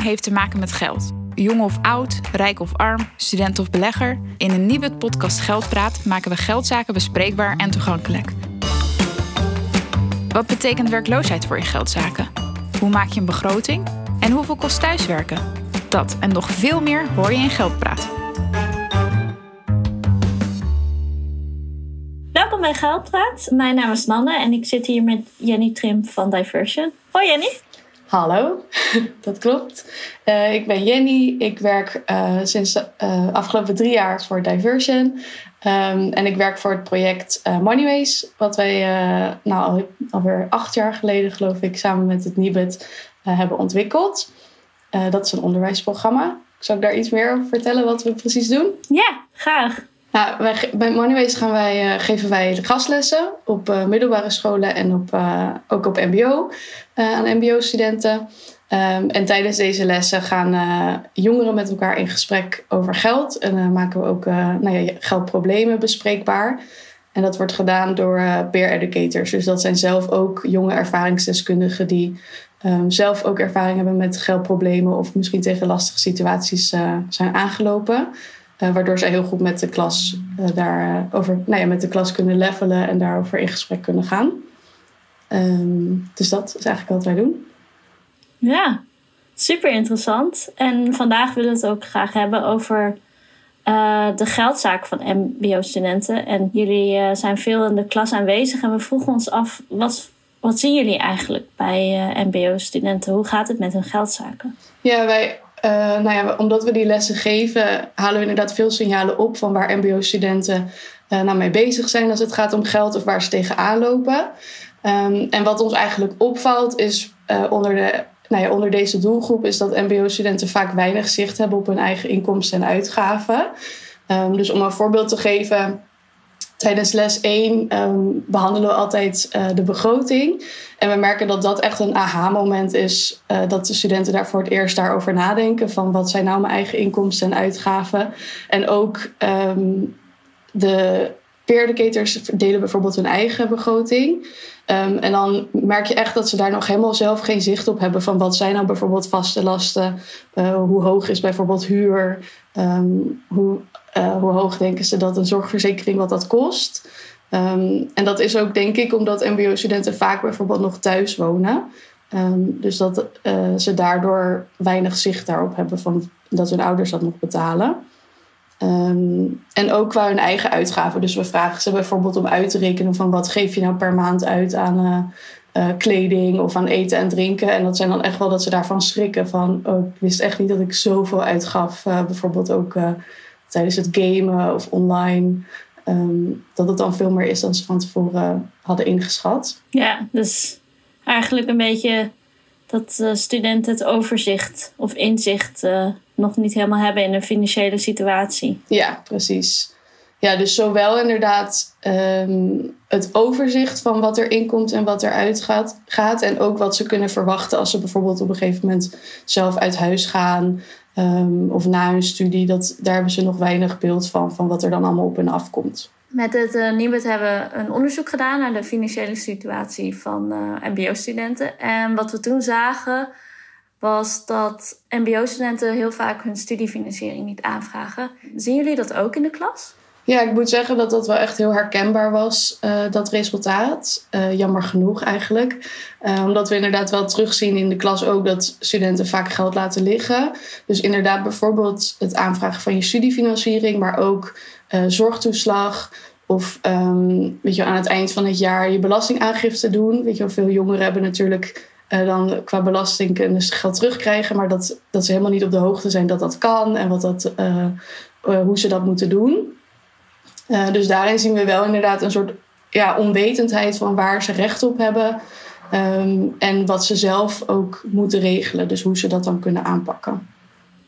Heeft te maken met geld. Jong of oud, rijk of arm, student of belegger. In een nieuwe podcast Geldpraat maken we geldzaken bespreekbaar en toegankelijk. Wat betekent werkloosheid voor je geldzaken? Hoe maak je een begroting? En hoeveel kost thuiswerken? Dat en nog veel meer hoor je in Geldpraat. Welkom bij Geldpraat. Mijn naam is Nanne en ik zit hier met Jenny Trimp van Diversion. Hoi Jenny. Hallo, dat klopt. Uh, ik ben Jenny. Ik werk uh, sinds de uh, afgelopen drie jaar voor Diversion. Um, en ik werk voor het project Moneyways, wat wij nou, al, alweer acht jaar geleden, geloof ik, samen met het Nibud hebben ontwikkeld. dat is een onderwijsprogramma. Zal ik daar iets meer over vertellen wat we precies doen? Ja, graag. Nou, wij, bij Moneyways gaan wij, uh, geven wij gastlessen op uh, middelbare scholen en op, uh, ook op MBO aan MBO-studenten. Um, en tijdens deze lessen gaan jongeren met elkaar in gesprek over geld. En dan maken we ook nou ja, geldproblemen bespreekbaar. En dat wordt gedaan door peer educators. Dus dat zijn zelf ook jonge ervaringsdeskundigen die um, zelf ook ervaring hebben met geldproblemen of misschien tegen lastige situaties zijn aangelopen. Uh, waardoor zij heel goed met de klas uh, daarover, nou ja, met de klas kunnen levelen en daarover in gesprek kunnen gaan. Um, dus dat is eigenlijk wat wij doen. Ja, super interessant. En vandaag willen we het ook graag hebben over uh, de geldzaak van MBO-studenten. En jullie zijn veel in de klas aanwezig en we vroegen ons af, wat, wat zien jullie eigenlijk bij MBO-studenten? Hoe gaat het met hun geldzaken? Ja, wij uh, nou ja, omdat we die lessen geven, halen we inderdaad veel signalen op van waar MBO-studenten uh, nou mee bezig zijn als het gaat om geld of waar ze tegenaan lopen. Um, en wat ons eigenlijk opvalt is uh, onder, de, nou ja, onder deze doelgroep is dat MBO-studenten vaak weinig zicht hebben op hun eigen inkomsten en uitgaven. Um, dus om een voorbeeld te geven, tijdens les 1 um, behandelen we altijd uh, de begroting. En we merken dat dat echt een aha-moment is. Uh, dat de studenten daar voor het eerst daarover nadenken. Van wat zijn nou mijn eigen inkomsten en uitgaven. En ook um, de peer educators delen bijvoorbeeld hun eigen begroting. Um, en dan merk je echt dat ze daar nog helemaal zelf geen zicht op hebben. Van wat zijn nou bijvoorbeeld vaste lasten. Uh, hoe hoog is bijvoorbeeld huur. hoe uh, hoe hoog denken ze dat een zorgverzekering wat dat kost? Um, en dat is ook denk ik omdat MBO-studenten vaak bijvoorbeeld nog thuis wonen. Um, dus dat uh, ze daardoor weinig zicht daarop hebben van dat hun ouders dat nog betalen. Um, en ook qua hun eigen uitgaven. Dus we vragen ze bijvoorbeeld om uit te rekenen van wat geef je nou per maand uit aan uh, kleding of aan eten en drinken. En dat zijn dan echt wel dat ze daarvan schrikken van oh, ik wist echt niet dat ik zoveel uitgaf. bijvoorbeeld ook tijdens het gamen of online. Um, dat het dan veel meer is dan ze van tevoren hadden ingeschat. Ja, dus eigenlijk een beetje dat uh, studenten het overzicht of inzicht uh, nog niet helemaal hebben in een financiële situatie. Ja, precies. Ja, dus zowel inderdaad um, het overzicht van wat er inkomt en wat er uitgaat. Gaat, en ook wat ze kunnen verwachten als ze bijvoorbeeld op een gegeven moment zelf uit huis gaan. Um, of na hun studie, dat, daar hebben ze nog weinig beeld van, van wat er dan allemaal op en afkomt. Met het uh, hebben we een onderzoek gedaan naar de financiële situatie van uh, MBO-studenten. En wat we toen zagen was dat MBO-studenten heel vaak hun studiefinanciering niet aanvragen. Zien jullie dat ook in de klas? Ja, ik moet zeggen dat dat wel echt heel herkenbaar was, uh, dat resultaat. Uh, jammer genoeg eigenlijk. Uh, omdat we inderdaad wel terugzien in de klas ook dat studenten vaak geld laten liggen. Dus inderdaad bijvoorbeeld het aanvragen van je studiefinanciering, maar ook zorgtoeslag. Of um, weet je, aan het eind van het jaar je belastingaangifte doen. Weet je, veel jongeren hebben natuurlijk dan qua belasting ze geld terugkrijgen, maar dat, dat ze helemaal niet op de hoogte zijn dat dat kan en wat dat, hoe ze dat moeten doen. Uh, dus daarin zien we wel inderdaad een soort ja, onwetendheid van waar ze recht op hebben. Um, en wat ze zelf ook moeten regelen. Dus hoe ze dat dan kunnen aanpakken.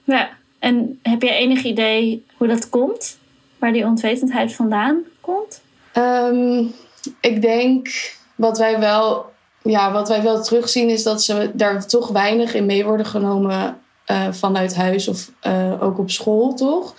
Ja, en heb je enig idee hoe dat komt? Waar die onwetendheid vandaan komt? Um, ik denk wat wij wel, ja, wat wij wel terugzien is dat ze daar toch weinig in mee worden genomen uh, vanuit huis of uh, ook op school, toch?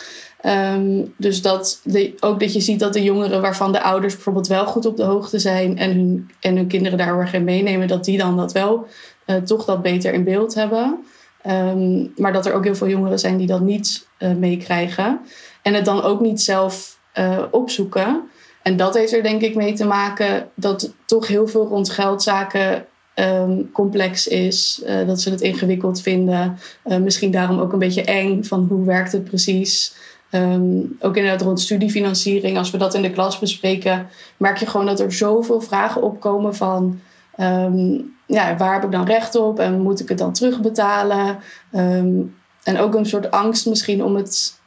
Um, dus dat de, ook dat je ziet dat de jongeren waarvan de ouders bijvoorbeeld wel goed op de hoogte zijn en hun, en hun kinderen daar erg in meenemen, dat die dan dat wel uh, toch dat beter in beeld hebben. Ehm, maar dat er ook heel veel jongeren zijn die dat niet uh, meekrijgen. En het dan ook niet zelf uh, opzoeken. En dat heeft er denk ik mee te maken dat toch heel veel rond geldzaken um, complex is. Dat ze het ingewikkeld vinden. misschien daarom ook een beetje eng van hoe werkt het precies. Um, ook inderdaad rond studiefinanciering. Als we dat in de klas bespreken, merk je gewoon dat er zoveel vragen opkomen van... Um, ja, waar heb ik dan recht op en moet ik het dan terugbetalen? Um, en ook een soort angst misschien om het,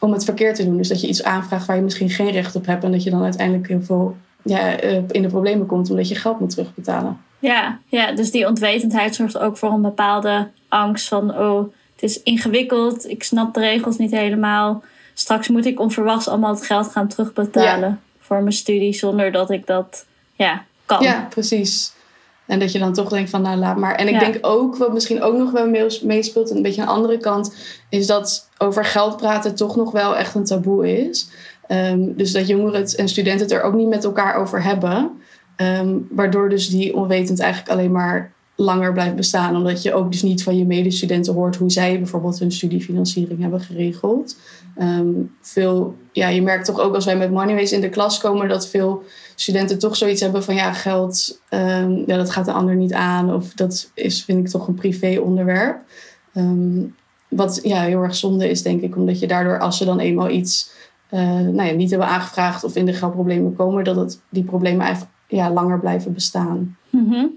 om het verkeerd te doen. Dus dat je iets aanvraagt waar je misschien geen recht op hebt en dat je dan uiteindelijk heel veel ja, eh, in de problemen komt omdat je geld moet terugbetalen. Ja, ja, dus die onwetendheid zorgt ook voor een bepaalde angst van, oh, het is ingewikkeld, ik snap de regels niet helemaal. Straks moet ik onverwachts allemaal het geld gaan terugbetalen voor mijn studie zonder dat ik dat ja, kan. Ja, precies. En dat je dan toch denkt van nou laat maar. En ik denk ook, wat misschien ook nog wel meespeelt, een beetje een andere kant, is dat over geld praten toch nog wel echt een taboe is. Um, dus dat jongeren en studenten het er ook niet met elkaar over hebben. Um, waardoor dus die onwetend eigenlijk alleen maar langer blijft bestaan. Omdat je ook dus niet van je medestudenten hoort hoe zij bijvoorbeeld hun studiefinanciering hebben geregeld. Um, veel, ja, je merkt toch ook als wij met Moneyways in de klas komen dat veel studenten toch zoiets hebben van ja, geld, um, ja, dat gaat de ander niet aan. Of dat is, vind ik toch een privé onderwerp. Um, wat ja, heel erg zonde is, denk ik, omdat je daardoor, als ze dan eenmaal iets uh, nou ja, niet hebben aangevraagd of in de geldproblemen komen, dat het, die problemen eigenlijk ja, langer blijven bestaan. -hmm.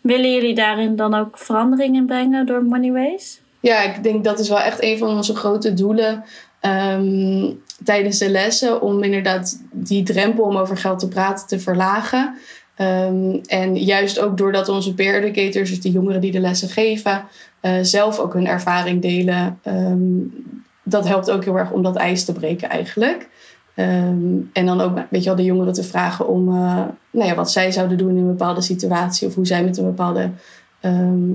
Willen jullie daarin dan ook verandering in brengen door Moneyways? Ja, ik denk dat is wel echt een van onze grote doelen. Um, tijdens de lessen om inderdaad die drempel om over geld te praten te verlagen. Um, en juist ook doordat onze peer educators, dus de jongeren die de lessen geven, uh, zelf ook hun ervaring delen. Um, dat helpt ook heel erg om dat ijs te breken eigenlijk. Um, en dan ook weet je wel, de jongeren te vragen om uh, nou ja, wat zij zouden doen in een bepaalde situatie of hoe zij met een bepaalde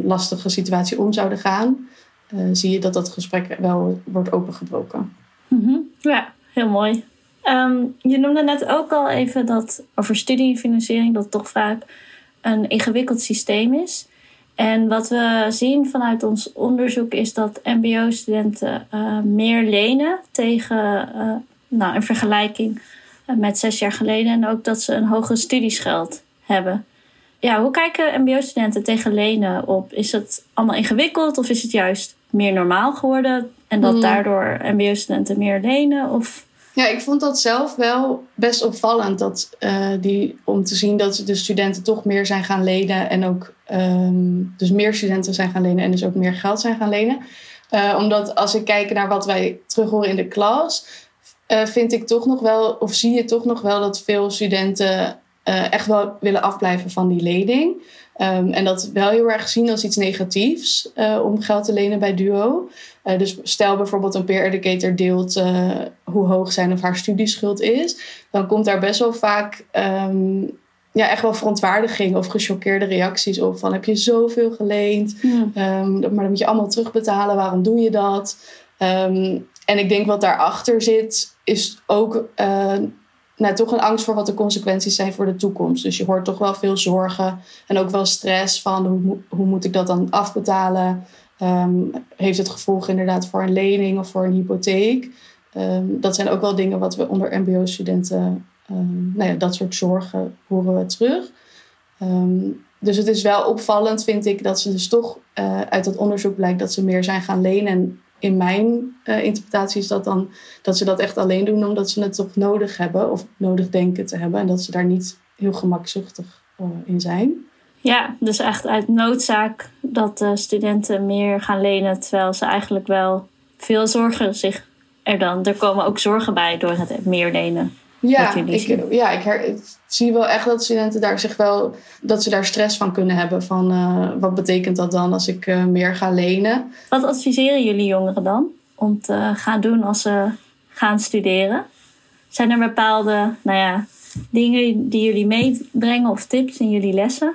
lastige situatie om zouden gaan. Uh, zie je dat dat gesprek wel wordt opengebroken. -hmm. Ja, heel mooi. Um, je noemde net ook al even dat over studiefinanciering dat toch vaak een ingewikkeld systeem is. En wat we zien vanuit ons onderzoek is dat MBO-studenten uh, meer lenen tegen nou, in vergelijking met zes jaar geleden. En ook dat ze een hoger studieschuld hebben. Ja, hoe kijken MBO-studenten tegen lenen op? Is het allemaal ingewikkeld of is het juist meer normaal geworden? En dat mm. daardoor MBO-studenten meer lenen? Of... Ja, ik vond dat zelf wel best opvallend. Dat, uh, die, om te zien dat de studenten toch meer zijn gaan lenen. En ook um, dus meer studenten zijn gaan lenen en dus ook meer geld zijn gaan lenen. Uh, omdat als ik kijk naar wat wij terug horen in de klas, uh, vind ik toch nog wel, of zie je toch nog wel dat veel studenten echt wel willen afblijven van die lening. Um, en dat wel heel erg zien als iets negatiefs uh, om geld te lenen bij Duo. Uh, dus stel bijvoorbeeld een peer educator deelt hoe hoog zijn of haar studieschuld is. Dan komt daar best wel vaak um, ja, echt wel verontwaardiging of gechoqueerde reacties op. Van heb je zoveel geleend, ja. um, maar dan moet je allemaal terugbetalen. Waarom doe je dat? En ik denk wat daarachter zit is ook nou, toch een angst voor wat de consequenties zijn voor de toekomst. Dus je hoort toch wel veel zorgen en ook wel stress van hoe, hoe moet ik dat dan afbetalen? Um, heeft het gevolg inderdaad voor een lening of voor een hypotheek? Um, dat zijn ook wel dingen wat we onder MBO-studenten, um, nou ja, dat soort zorgen horen we terug. dus het is wel opvallend, vind ik, dat ze dus toch uh, uit dat onderzoek blijkt dat ze meer zijn gaan lenen in mijn uh, interpretatie is dat dan dat ze dat echt alleen doen omdat ze het toch nodig hebben of nodig denken te hebben en dat ze daar niet heel gemakzuchtig uh, in zijn. Ja, dus echt uit noodzaak dat de studenten meer gaan lenen terwijl ze eigenlijk wel veel zorgen zich er dan. Er komen ook zorgen bij door het meer lenen. Ja, ik, ja ik, her, ik, zie wel echt dat studenten daar zich wel dat ze daar stress van kunnen hebben. Van uh, wat betekent dat dan als ik uh, meer ga lenen? Wat adviseren jullie jongeren dan om te gaan doen als ze gaan studeren? Zijn er bepaalde nou ja, dingen die jullie meebrengen of tips in jullie lessen?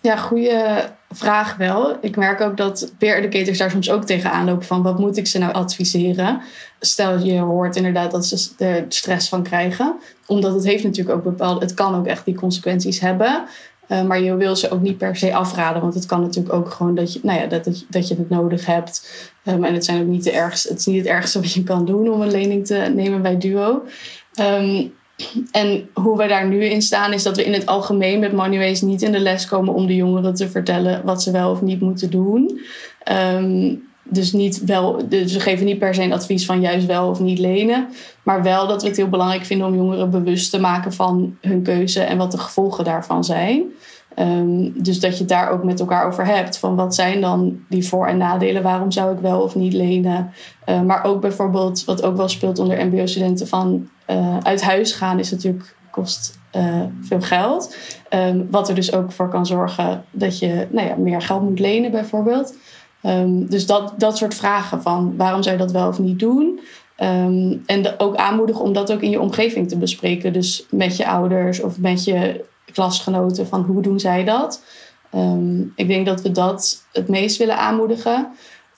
Ja, goede vraag wel. Ik merk ook dat peer educators daar soms ook tegenaan lopen van wat moet ik ze nou adviseren? Stel je hoort inderdaad dat ze er stress van krijgen. Omdat het heeft natuurlijk ook bepaalde, het kan ook echt die consequenties hebben. Uh, maar je wil ze ook niet per se afraden, want het kan natuurlijk ook gewoon dat je, nou ja, dat, dat, dat je het nodig hebt. Um, en het, zijn ook niet de ergste, het is niet het ergste wat je kan doen om een lening te nemen bij Duo. Um, en hoe we daar nu in staan, is dat we in het algemeen met Moneyways niet in de les komen om de jongeren te vertellen wat ze wel of niet moeten doen. Um, dus, niet wel, dus we geven niet per se een advies van juist wel of niet lenen. Maar wel dat we het heel belangrijk vinden om jongeren bewust te maken van hun keuze en wat de gevolgen daarvan zijn. Um, dus dat je het daar ook met elkaar over hebt. Van wat zijn dan die voor- en nadelen? Waarom zou ik wel of niet lenen? Uh, maar ook bijvoorbeeld, wat ook wel speelt onder MBO-studenten, van uh, uit huis gaan is natuurlijk kost uh, veel geld. Um, wat er dus ook voor kan zorgen dat je nou ja, meer geld moet lenen, bijvoorbeeld. Um, dus dat, dat soort vragen van waarom zou je dat wel of niet doen? Um, en ook aanmoedigen om dat ook in je omgeving te bespreken. Dus met je ouders of met je klasgenoten van hoe doen zij dat? Ik denk dat we dat het meest willen aanmoedigen.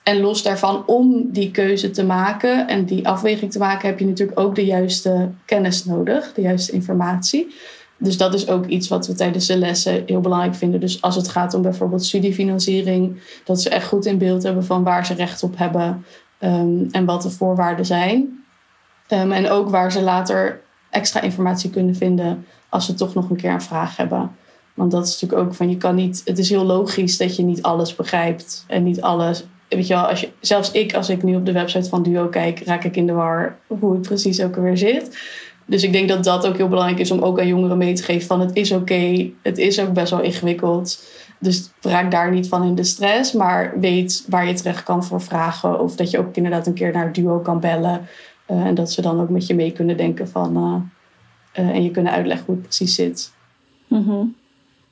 En los daarvan, om die keuze te maken en die afweging te maken, heb je natuurlijk ook de juiste kennis nodig, de juiste informatie. Dus dat is ook iets wat we tijdens de lessen heel belangrijk vinden. Dus als het gaat om bijvoorbeeld studiefinanciering, dat ze echt goed in beeld hebben van waar ze recht op hebben um, en wat de voorwaarden zijn. Um, en ook waar ze later extra informatie kunnen vinden als ze toch nog een keer een vraag hebben. Want dat is natuurlijk ook van je kan niet. Het is heel logisch dat je niet alles begrijpt en niet alles. Weet je als je, zelfs ik, als ik nu op de website van Duo kijk, raak ik in de war hoe het precies ook alweer zit. Dus ik denk dat dat ook heel belangrijk is om ook aan jongeren mee te geven van het is oké, het is ook best wel ingewikkeld. Dus raak daar niet van in de stress, maar weet waar je terecht kan voor vragen. Of dat je ook inderdaad een keer naar Duo kan bellen. Uh, en dat ze dan ook met je mee kunnen denken van... Uh, uh, en je kunnen uitleggen hoe het precies zit. -hmm.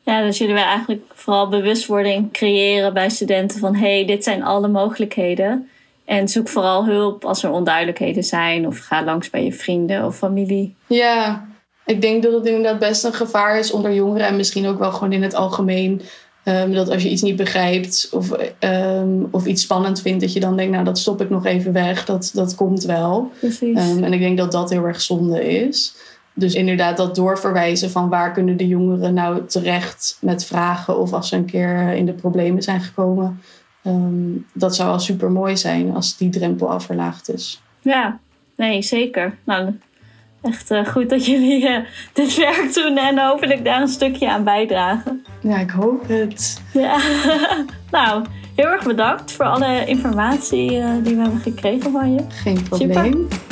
Ja, dus jullie willen eigenlijk vooral bewustwording creëren bij studenten van... hé, hey, dit zijn alle mogelijkheden. En zoek vooral hulp als er onduidelijkheden zijn. Of ga langs bij je vrienden of familie. Ja, ik denk dat het inderdaad best een gevaar is onder jongeren. En misschien ook wel gewoon in het algemeen. Um, dat als je iets niet begrijpt of, um, of iets spannend vindt, dat je dan denkt, nou dat stop ik nog even weg, dat, dat komt wel. Precies. Um, en ik denk dat dat heel erg zonde is. Dus inderdaad dat doorverwijzen van waar kunnen de jongeren nou terecht met vragen of als ze een keer in de problemen zijn gekomen. Um, dat zou al super mooi zijn als die drempel al verlaagd is. Ja, nee, zeker. Nou, echt uh, goed dat jullie uh, dit werk doen en hopelijk daar een stukje aan bijdragen. Ja, ik hoop het. Ja, nou, heel erg bedankt voor alle informatie uh, die we hebben gekregen van je. Geen probleem. Super.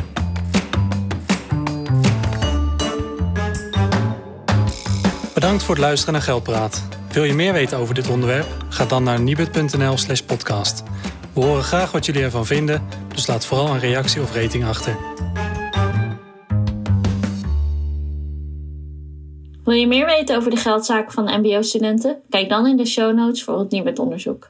Bedankt voor het luisteren naar Geldpraat. Wil je meer weten over dit onderwerp? Ga dan naar nibud.nl slash podcast. We horen graag wat jullie ervan vinden, dus laat vooral een reactie of rating achter. Wil je meer weten over de geldzaken van mbo-studenten? Kijk dan in de show notes voor het Nibud onderzoek.